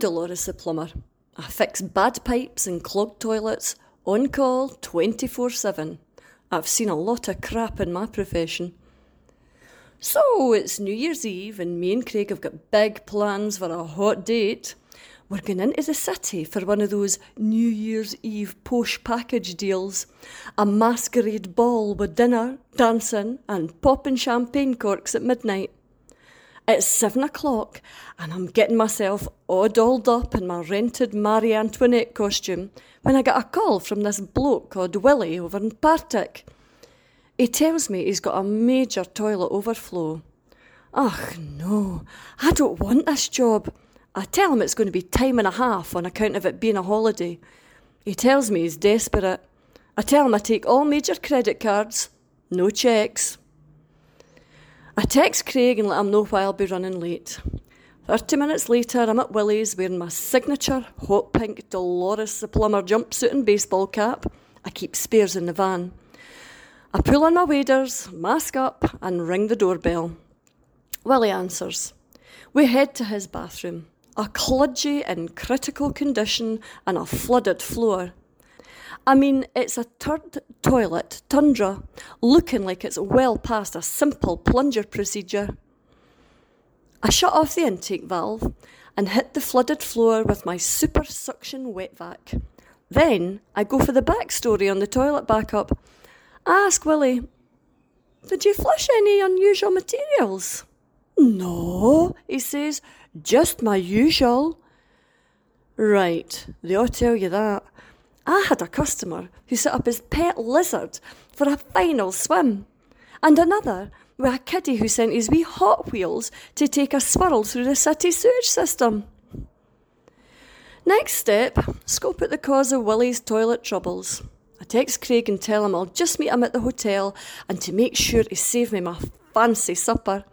Dolores the plumber. I fix bad pipes and clogged toilets on call 24 7. I've seen a lot of crap in my profession. So it's New Year's Eve, and me and Craig have got big plans for a hot date. We're going into the city for one of those New Year's Eve posh package deals. A masquerade ball with dinner, dancing, and popping champagne corks at midnight. It's seven o'clock, and I'm getting myself all dolled up in my rented Marie Antoinette costume when I get a call from this bloke called Willie over in Partick. He tells me he's got a major toilet overflow. Ugh, no, I don't want this job. I tell him it's going to be time and a half on account of it being a holiday. He tells me he's desperate. I tell him I take all major credit cards, no cheques. I text Craig and let him know why I'll be running late. 30 minutes later, I'm at Willie's wearing my signature hot pink Dolores the Plumber jumpsuit and baseball cap. I keep spares in the van. I pull on my waders, mask up, and ring the doorbell. Willie answers. We head to his bathroom, a kludgy in critical condition and a flooded floor. I mean, it's a turd toilet, tundra, looking like it's well past a simple plunger procedure. I shut off the intake valve and hit the flooded floor with my super suction wet vac. Then I go for the backstory on the toilet backup. I ask Willie, Did you flush any unusual materials? No, he says, just my usual. Right, they ought to tell you that. I had a customer who set up his pet lizard for a final swim, and another with a kiddie who sent his wee Hot Wheels to take a swirl through the city sewage system. Next step, scope out the cause of Willie's toilet troubles. I text Craig and tell him I'll just meet him at the hotel and to make sure he save me my fancy supper.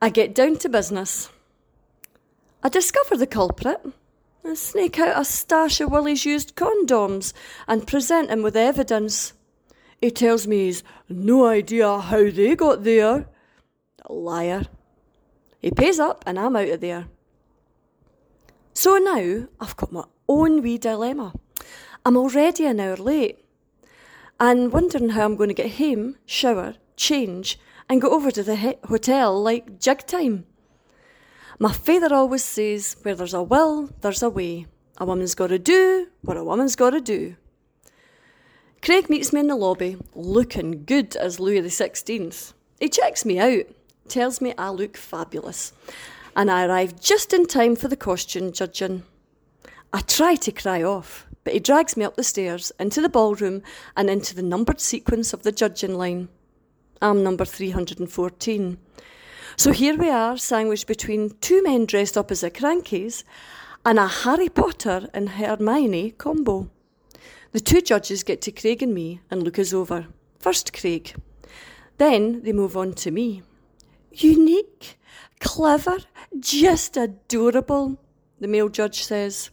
I get down to business. I discover the culprit. I snake out a stash of Willie's used condoms and present him with evidence. He tells me he's no idea how they got there. A Liar. He pays up and I'm out of there. So now I've got my own wee dilemma. I'm already an hour late and wondering how I'm going to get home, shower, change, and go over to the he- hotel like jig time. My father always says, where there's a will, there's a way. A woman's got to do what a woman's got to do. Craig meets me in the lobby, looking good as Louis XVI. He checks me out, tells me I look fabulous, and I arrive just in time for the costume judging. I try to cry off, but he drags me up the stairs, into the ballroom, and into the numbered sequence of the judging line. I'm number 314. So here we are, sandwiched between two men dressed up as the Krankies and a Harry Potter and Hermione combo. The two judges get to Craig and me and look us over. First Craig. Then they move on to me. Unique, clever, just adorable, the male judge says.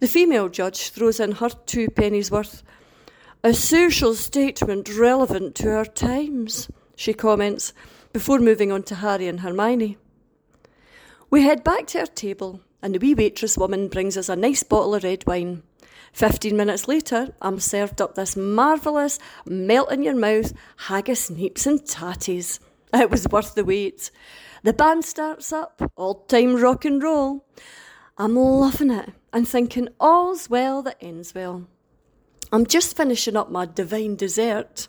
The female judge throws in her two pennies worth. A social statement relevant to our times, she comments before moving on to Harry and Hermione. We head back to our table, and the wee waitress woman brings us a nice bottle of red wine. Fifteen minutes later, I'm served up this marvellous, melt in your mouth haggis, neeps, and tatties. It was worth the wait. The band starts up, old time rock and roll. I'm loving it and thinking all's well that ends well. I'm just finishing up my divine dessert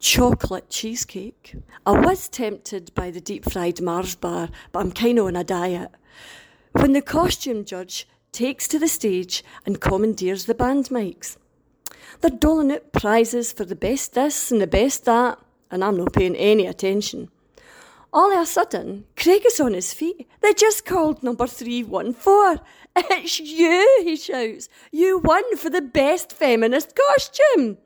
chocolate cheesecake. I was tempted by the deep fried Mars bar, but I'm kind of on a diet. When the costume judge takes to the stage and commandeers the band mics, they're doling out prizes for the best this and the best that, and I'm not paying any attention. All of a sudden, Craig is on his feet. They just called number 314. It's you, he shouts. You won for the best feminist costume.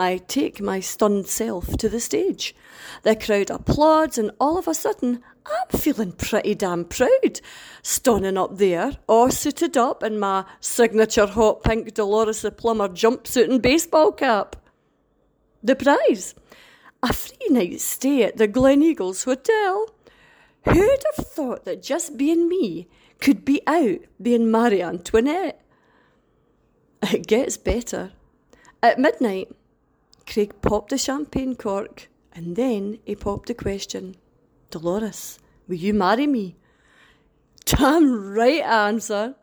I take my stunned self to the stage. The crowd applauds, and all of a sudden, I'm feeling pretty damn proud. Standing up there, all suited up in my signature hot pink Dolores the Plumber jumpsuit and baseball cap. The prize a free night stay at the Gleneagles Hotel. Who'd have thought that just being me could be out being Marie Antoinette? It gets better. At midnight, Craig popped the champagne cork and then he popped the question Dolores, will you marry me? Damn right answer.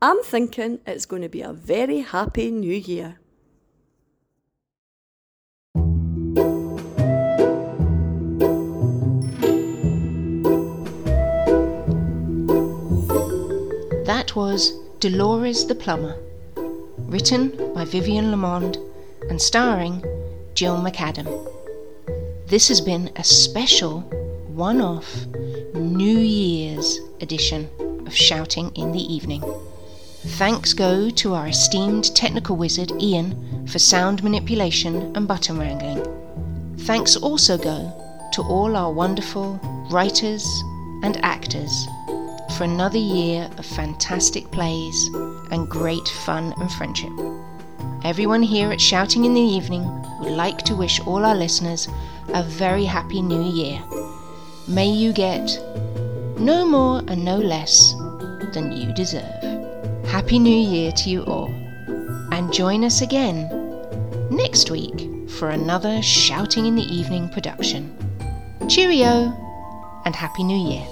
I'm thinking it's going to be a very happy new year. That was Dolores the Plumber, written by Vivian Lamond and starring Jill McAdam. This has been a special one off New Year's edition of Shouting in the Evening. Thanks go to our esteemed technical wizard Ian for sound manipulation and button wrangling. Thanks also go to all our wonderful writers and actors for another year of fantastic plays and great fun and friendship. Everyone here at Shouting in the Evening would like to wish all our listeners a very happy new year. May you get no more and no less than you deserve. Happy New Year to you all. And join us again next week for another Shouting in the Evening production. Cheerio and Happy New Year.